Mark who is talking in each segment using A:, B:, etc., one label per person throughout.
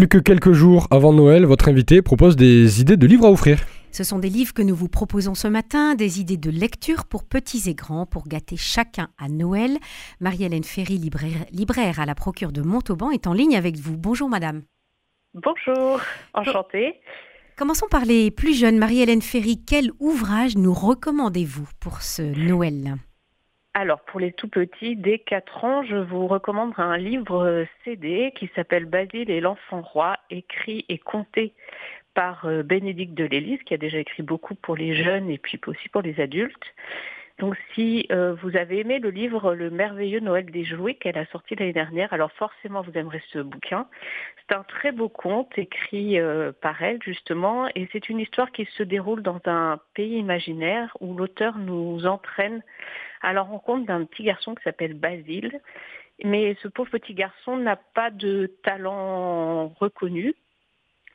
A: Plus que quelques jours avant Noël, votre invité propose des idées de livres à offrir.
B: Ce sont des livres que nous vous proposons ce matin, des idées de lecture pour petits et grands, pour gâter chacun à Noël. Marie-Hélène Ferry, libraire, libraire à la procure de Montauban, est en ligne avec vous. Bonjour madame.
C: Bonjour, enchantée.
B: Commençons par les plus jeunes. Marie-Hélène Ferry, quel ouvrage nous recommandez-vous pour ce Noël?
C: Alors, pour les tout petits, dès 4 ans, je vous recommande un livre CD qui s'appelle Basile et l'enfant roi, écrit et compté par euh, Bénédicte de Lélise, qui a déjà écrit beaucoup pour les jeunes et puis aussi pour les adultes. Donc si euh, vous avez aimé le livre Le merveilleux Noël des jouets qu'elle a sorti l'année dernière, alors forcément vous aimerez ce bouquin. C'est un très beau conte écrit euh, par elle justement et c'est une histoire qui se déroule dans un pays imaginaire où l'auteur nous entraîne à la rencontre d'un petit garçon qui s'appelle Basile. Mais ce pauvre petit garçon n'a pas de talent reconnu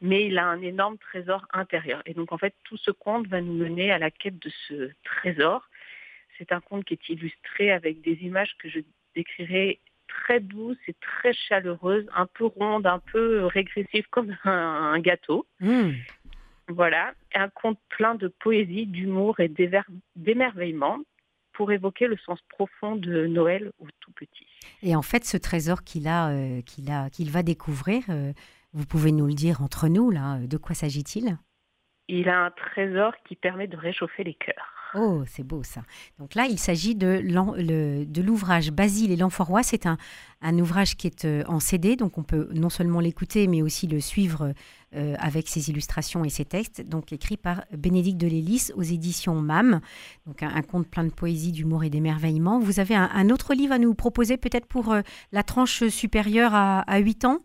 C: mais il a un énorme trésor intérieur. Et donc en fait, tout ce conte va nous mener à la quête de ce trésor. C'est un conte qui est illustré avec des images que je décrirai très douces et très chaleureuses, un peu rondes, un peu régressives comme un, gâteau. Mmh. Voilà, un conte plein de poésie, d'humour et d'émerveillement pour évoquer le sens profond de Noël au tout petit.
B: Et en fait, ce trésor qu'il a, euh, qu'il a, qu'il va découvrir, euh, vous pouvez nous le dire entre nous, là, de quoi s'agit-il?
C: Il a un trésor qui permet de réchauffer les cœurs.
B: Oh, c'est beau ça. Donc là, il s'agit de l'ouvrage Basile et roi. C'est un, ouvrage qui est euh, en CD, donc on peut non seulement l'écouter, mais aussi le suivre euh, avec ses illustrations et ses textes. Donc écrit par Bénédicte de Lélis aux éditions MAM. Donc un, conte plein de poésie, d'humour et d'émerveillement. Vous avez un, autre livre à nous proposer, peut-être pour euh, la tranche supérieure à, à 8 ans?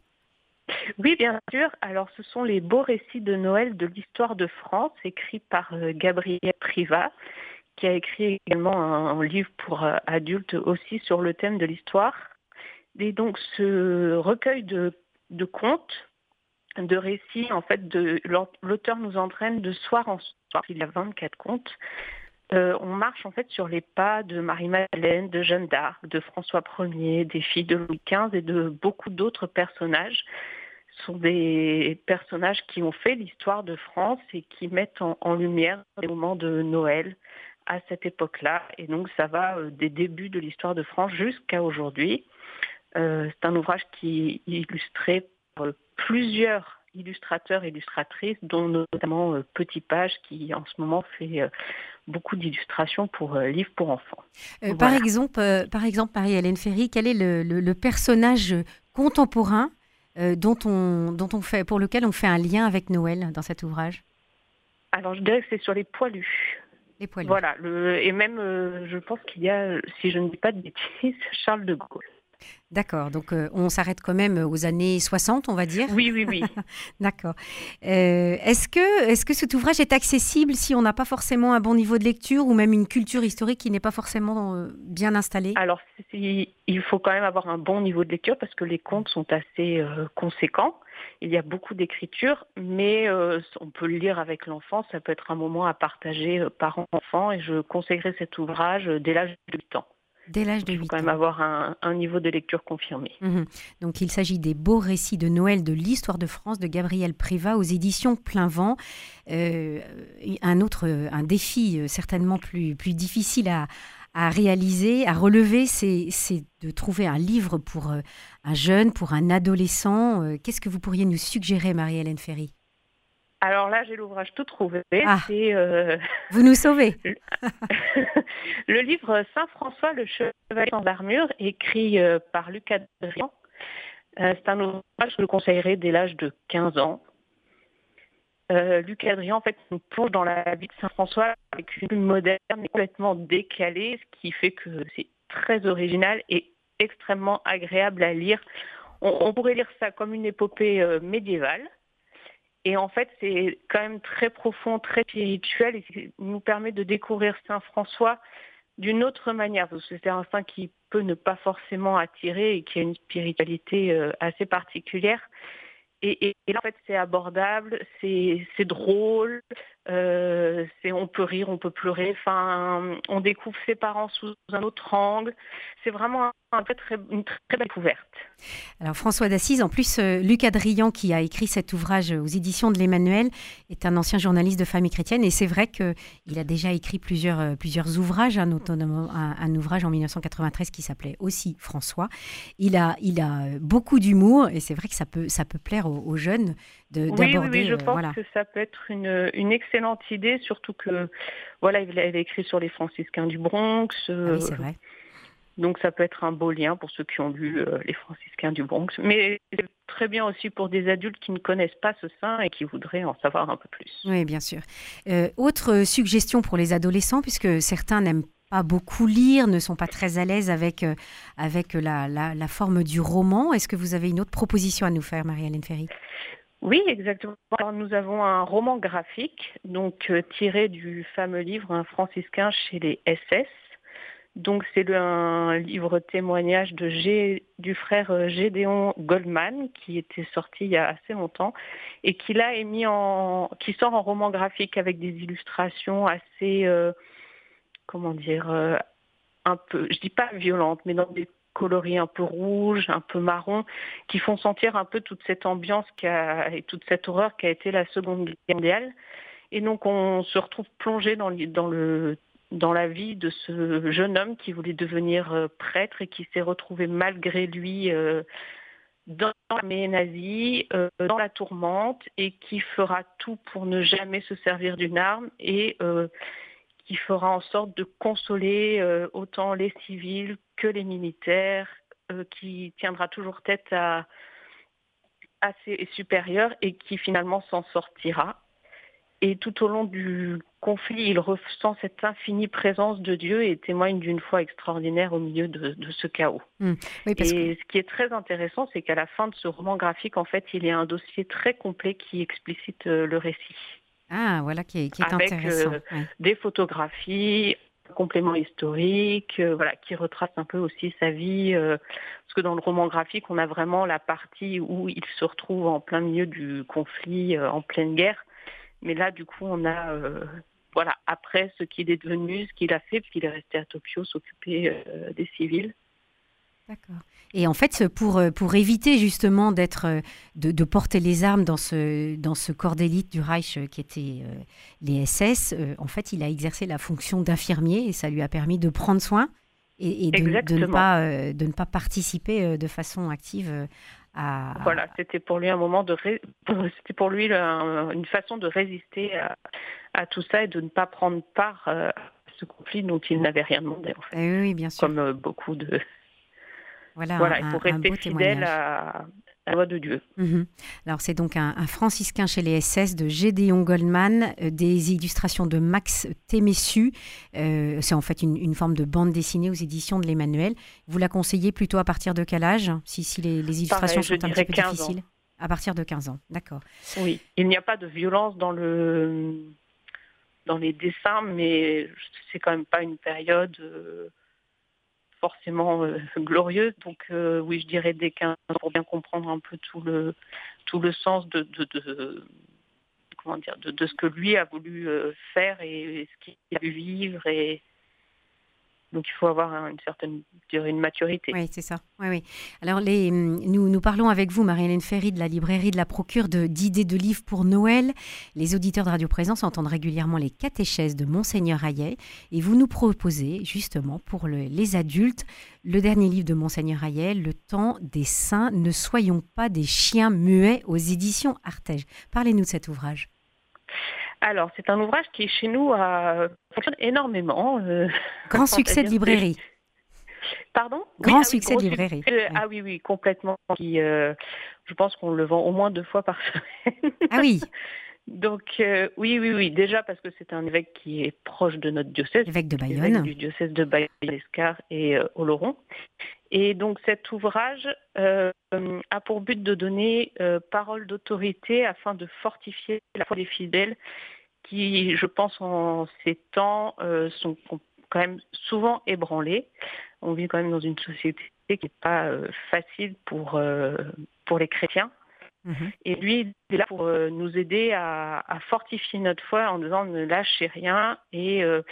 C: Oui, bien sûr. Alors, ce sont les beaux récits de Noël de l'histoire de France, écrits par euh, Gabriel Privat, qui a écrit également un, livre pour euh, adultes aussi sur le thème de l'histoire. Et donc, ce recueil de, contes, de récits, en fait, l'auteur nous entraîne de soir en soir. Il a 24 contes. Euh, on marche en fait sur les pas de Marie-Madeleine, de Jeanne d'Arc, de François Ier, des filles de Louis XV et de beaucoup d'autres personnages sont des personnages qui ont fait l'histoire de France et qui mettent en, lumière les moments de Noël à cette époque-là. Et donc ça va euh, des débuts de l'histoire de France jusqu'à aujourd'hui. Euh, c'est un ouvrage qui est illustré par plusieurs illustrateurs et illustratrices, dont notamment euh, Petit Page, qui en ce moment fait beaucoup d'illustrations pour livres pour enfants.
B: Par exemple, par exemple Marie-Hélène Ferry, quel est le personnage contemporain euh, dont, on, dont on fait, pour lequel on fait un lien avec Noël dans cet ouvrage
C: Alors je dirais que c'est sur les poilus.
B: Les poilus.
C: Voilà, le, et même euh, je pense qu'il y a, si je ne dis pas de bêtises, Charles de Gaulle.
B: D'accord, donc euh, on s'arrête quand même aux années 60, on va dire.
C: Oui, oui, oui.
B: D'accord. Euh, est-ce que, est que cet ouvrage est accessible si on n'a pas forcément un bon niveau de lecture ou même une culture historique qui n'est pas forcément euh, bien installée?
C: Alors, il faut quand même avoir un bon niveau de lecture parce que les contes sont assez conséquents. Il y a beaucoup d'écriture, mais on peut le lire avec l'enfant. Ça peut être un moment à partager par enfant et je conseillerais cet ouvrage dès l'âge de 8 ans.
B: Dès l'âge de 8 ans.
C: Il faut quand même avoir un, niveau de lecture confirmé.
B: Mhm. Donc il s'agit des beaux récits de Noël de l'histoire de France de Gabriel Privat aux éditions Plein Vent. Euh, un autre, un défi euh, certainement plus, plus difficile à, à réaliser, à relever, c'est de trouver un livre pour euh, un jeune, pour un adolescent. Qu'est-ce que vous pourriez nous suggérer, Marie-Hélène Ferry?
C: Alors là, j'ai l'ouvrage tout trouvé.
B: Ah, euh, Vous nous sauvez.
C: le livre Saint-François, le chevalier sans armure, écrit euh, par Lucas Adrien. Euh, c'est un ouvrage que je conseillerais dès l'âge de 15 ans. Luc Adrien, en fait, nous plonge dans la vie de Saint-François avec une vue moderne et complètement décalée, ce qui fait que c'est très original et extrêmement agréable à lire. on pourrait lire ça comme une épopée médiévale. Et en fait, c'est quand même très profond, très spirituel et qui nous permet de découvrir Saint François d'une autre manière. Parce que c'est un saint qui peut ne pas forcément attirer et qui a une spiritualité euh, assez particulière. Et, là, en fait, c'est abordable, c'est drôle, Euh, on peut rire, on peut pleurer. Enfin, on découvre ses parents sous un autre angle. C'est vraiment un, très, une très belle découverte.
B: Alors François d'Assise, en plus, euh, Luc Adrian, qui a écrit cet ouvrage aux éditions de l'Emmanuel, est un ancien journaliste de famille chrétienne. Et c'est vrai qu'il a déjà écrit plusieurs, euh, plusieurs ouvrages, notamment un, ouvrage en 1993 qui s'appelait aussi François. Il a, il a beaucoup d'humour et c'est vrai que ça peut, ça peut plaire aux, jeunes d'aborder.
C: Oui, oui, je pense que ça peut être une, une excellente idée, surtout que voilà, il avait écrit sur les franciscains du Bronx.
B: Ah oui, c'est vrai.
C: Donc ça peut être un beau lien pour ceux qui ont lu euh, les franciscains du Bronx. Mais c'est très bien aussi pour des adultes qui ne connaissent pas ce saint et qui voudraient en savoir un peu plus.
B: Oui, bien sûr. Euh, autre suggestion pour les adolescents, puisque certains n'aiment pas beaucoup lire, ne sont pas très à l'aise avec, euh, avec la, la, la, forme du roman. Est-ce que vous avez une autre proposition à nous faire, Marie-Hélène Ferry?
C: Oui, exactement. Alors, nous avons un roman graphique, donc euh, tiré du fameux livre Un franciscain chez les SS. Donc c'est un livre témoignage de G, du frère euh, Gédéon Goldman qui était sorti il y a assez longtemps et qui là est mis en, qui sort en roman graphique avec des illustrations assez, euh, comment dire, un peu, je dis pas violentes, mais dans des coloris un peu rouge, un peu marron, qui font sentir un peu toute cette ambiance et toute cette horreur qui a été la Seconde Guerre mondiale. Et donc on se retrouve plongé dans, dans, le, dans la vie de ce jeune homme qui voulait devenir euh, prêtre et qui s'est retrouvé malgré lui euh, dans l'armée nazie, euh, dans la tourmente, et qui fera tout pour ne jamais se servir d'une arme et qui fera en sorte de consoler autant les civils que les militaires, euh, qui tiendra toujours tête à, ses supérieurs et qui finalement s'en sortira. Et tout au long du conflit, il ressent cette infinie présence de Dieu et témoigne d'une foi extraordinaire au milieu de, ce chaos.
B: Mmh.
C: et ce qui est très intéressant, c'est qu'à la fin de ce roman graphique, en fait, il y a un dossier très complet qui explicite euh, le récit.
B: Ah, voilà, qui est,
C: Avec,
B: intéressant.
C: Euh, des photographies, complément historique, euh, voilà, qui retrace un peu aussi sa vie. Euh, parce que dans le roman graphique, on a vraiment la partie où il se retrouve en plein milieu du conflit, euh, en pleine guerre. Mais là, du coup, on a, voilà, après ce qu'il est devenu, ce qu'il a fait, puisqu'il est resté à Tokyo, s'occuper des civils.
B: D'accord. Et en fait, pour, euh, pour éviter justement d'être, euh, de, porter les armes dans ce, dans ce corps d'élite du Reich euh, qui était les SS, en fait, il a exercé la fonction d'infirmier et ça lui a permis de prendre soin et, de, ne pas, de ne pas participer de façon active à.
C: Voilà, c'était pour lui un moment de. C'était pour lui une façon de résister à, à, tout ça et de ne pas prendre part à ce conflit dont il n'avait rien demandé, en fait.
B: Eh oui, bien sûr.
C: Comme beaucoup de
B: voilà,
C: il faut rester fidèle à, la loi de Dieu.
B: Mhm. Alors c'est donc un, franciscain chez les SS de Gédéon Goldman, euh, des illustrations de Max Témessu. Euh, c'est en fait une, forme de bande dessinée aux éditions de l'Emmanuel. Vous la conseillez plutôt à partir de quel âge Si, si les, illustrations sont un petit peu difficiles? À partir de 15 ans, d'accord.
C: Oui, il n'y a pas de violence dans le dans les dessins, mais c'est quand même pas une période... Euh, forcément euh, glorieuse. Donc euh, oui, je dirais des 15 pour bien comprendre un peu tout le tout le sens de, de, comment dire de, de, ce que lui a voulu euh, faire et, ce qu'il a vu vivre et donc il faut avoir une certaine une maturité.
B: Oui, c'est ça. Oui, oui. Alors les, nous, nous parlons avec vous, Marie-Hélène Ferry, de la librairie de la Procure d'idées de, livres pour Noël. Les auditeurs de Radio Présence entendent régulièrement les catéchèses de Monseigneur Hayet et vous nous proposez justement pour les adultes le dernier livre de Monseigneur Hayet, Le temps des saints, ne soyons pas des chiens muets aux éditions Artege. Parlez-nous de cet ouvrage.
C: Alors, c'est un ouvrage qui, chez nous, a... fonctionne énormément.
B: Euh, Grand succès de librairie.
C: Pardon?
B: Grand ah succès de librairie.
C: Ah oui, oui, complètement. Qui, euh, je pense qu'on le vend au moins deux fois par semaine.
B: Ah oui
C: Donc euh, oui, oui, oui. Déjà parce que c'est un évêque qui est proche de notre diocèse.
B: Évêque de Bayonne.
C: Du diocèse de Bayonne, Escar et Oloron. Et donc cet ouvrage a pour but de donner parole d'autorité afin de fortifier la foi des fidèles qui, je pense, en ces temps, sont quand même souvent ébranlés. On vit quand même dans une société qui n'est pas facile pour, pour les chrétiens. Mhm. Et lui, il est là pour euh, nous aider à, fortifier notre foi en disant ne lâchez rien. Et euh,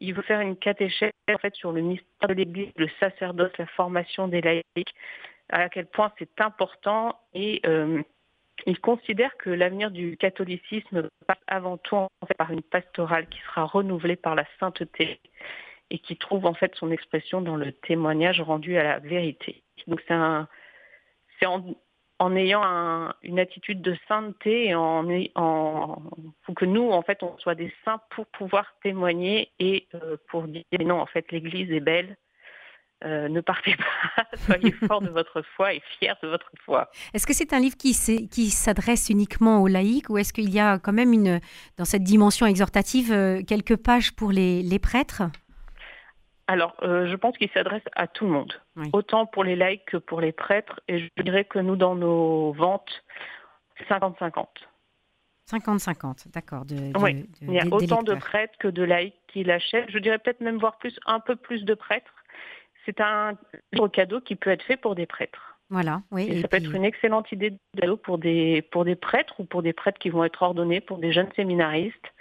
C: il veut faire une catéchèse en fait sur le mystère de l'Église, le sacerdoce, la formation des laïcs, à quel point c'est important. Et euh, il considère que l'avenir du catholicisme passe avant tout en fait, par une pastorale qui sera renouvelée par la sainteté et qui trouve en fait son expression dans le témoignage rendu à la vérité. Donc c'est un, c'est en, en ayant une attitude de sainteté et en, que nous en fait on soit des saints pour pouvoir témoigner et euh, pour dire non en fait l'Église est belle. Euh, ne partez pas, soyez forts de votre foi et fiers de votre foi.
B: Est-ce que c'est un livre qui, s'adresse uniquement aux laïcs ou est-ce qu'il y a quand même une, dans cette dimension exhortative euh, quelques pages pour les prêtres?
C: Alors, euh, je pense qu'il s'adresse à tout le monde, autant pour les laïcs que pour les prêtres. Et je dirais que nous, dans nos ventes, 50-50.
B: 50-50, d'accord.
C: oui, il y a autant de prêtres que de laïcs qui l'achètent. Je dirais peut-être même voir plus, un peu plus de prêtres. C'est un cadeau qui peut être fait pour des prêtres.
B: Voilà, oui.
C: Et, ça peut être une excellente idée de cadeau pour des, pour des prêtres ou pour des prêtres qui vont être ordonnés, pour des jeunes séminaristes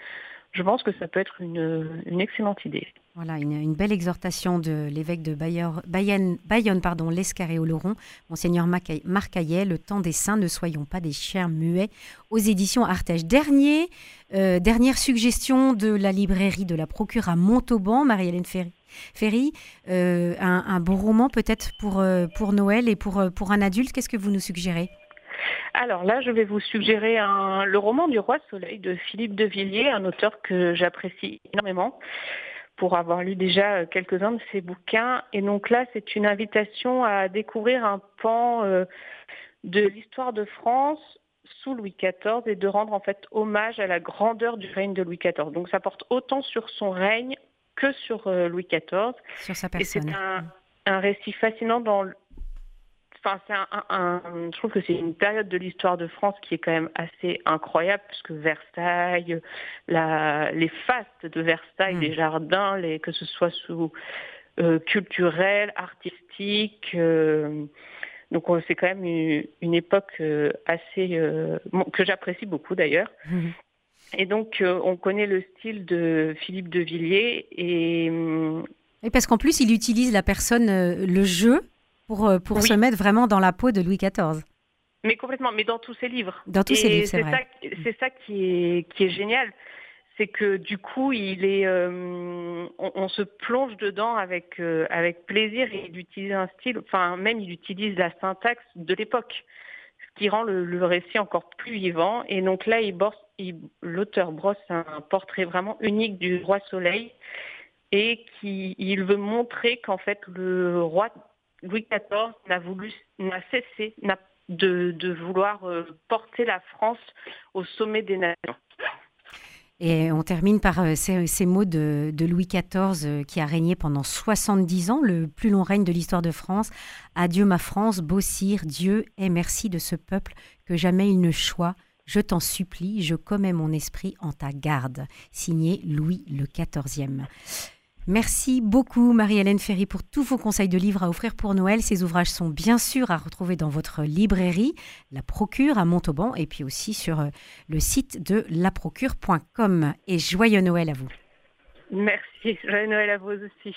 C: je pense que ça peut être une, excellente idée.
B: Voilà, une, belle exhortation de l'évêque de Bayonne, l'Escarré Oloron, Monseigneur Marc Le temps des saints, ne soyons pas des chiens muets, aux éditions Artege. Dernier, euh, dernière suggestion de la librairie de la Procure à Montauban, Marie-Hélène Ferry. Euh, un, bon roman peut-être pour, euh, pour Noël et pour, pour un adulte, qu'est-ce que vous nous suggérez?
C: Alors là, je vais vous suggérer le roman du roi Soleil de Philippe de Villiers, un auteur que j'apprécie énormément pour avoir lu déjà quelques-uns de ses bouquins. Et donc là, c'est une invitation à découvrir un pan euh, de l'histoire de France sous Louis XIV et de rendre en fait hommage à la grandeur du règne de Louis XIV. Donc ça porte autant sur son règne que sur euh, Louis XIV.
B: Sur sa personne.
C: Et c'est un, un récit fascinant dans Enfin, un, je trouve que c'est une période de l'histoire de France qui est quand même assez incroyable, puisque Versailles, la, les fastes de Versailles, mm. les jardins, les, que ce soit sous euh, culturel, artistique. Euh, donc c'est quand même une, époque euh, assez que j'apprécie beaucoup d'ailleurs. Mm. Et donc on connaît le style de Philippe de Villiers et
B: et parce qu'en plus, il utilise la personne, le jeu, pour, euh, pour se mettre vraiment dans la peau de Louis XIV.
C: Mais complètement, mais dans tous ses livres.
B: Dans tous ses livres, c'est vrai.
C: C'est ça qui est, qui est génial. C'est que du coup, il est, euh, on, se plonge dedans avec, euh, avec plaisir et il utilise un style, enfin même il utilise la syntaxe de l'époque, ce qui rend le, récit encore plus vivant. Et donc là, l'auteur brosse un portrait vraiment unique du roi Soleil et qui, il veut montrer qu'en fait le roi Louis XIV n'a voulu, n'a cessé de, vouloir euh, porter la France au sommet des nations.
B: Et on termine par euh, ces, mots de, Louis XIV euh, qui a régné pendant 70 ans, le plus long règne de l'histoire de France. Adieu ma France, beau sire, Dieu et merci de ce peuple que jamais il ne choit. Je t'en supplie, je commets mon esprit en ta garde. Signé Louis le XIVe. Merci beaucoup Marie-Hélène Ferry pour tous vos conseils de livres à offrir pour Noël. Ces ouvrages sont bien sûr à retrouver dans votre librairie, La Procure à Montauban, et puis aussi sur euh, le site de laprocure.com. Et joyeux Noël à vous.
C: Merci, joyeux Noël à vous aussi.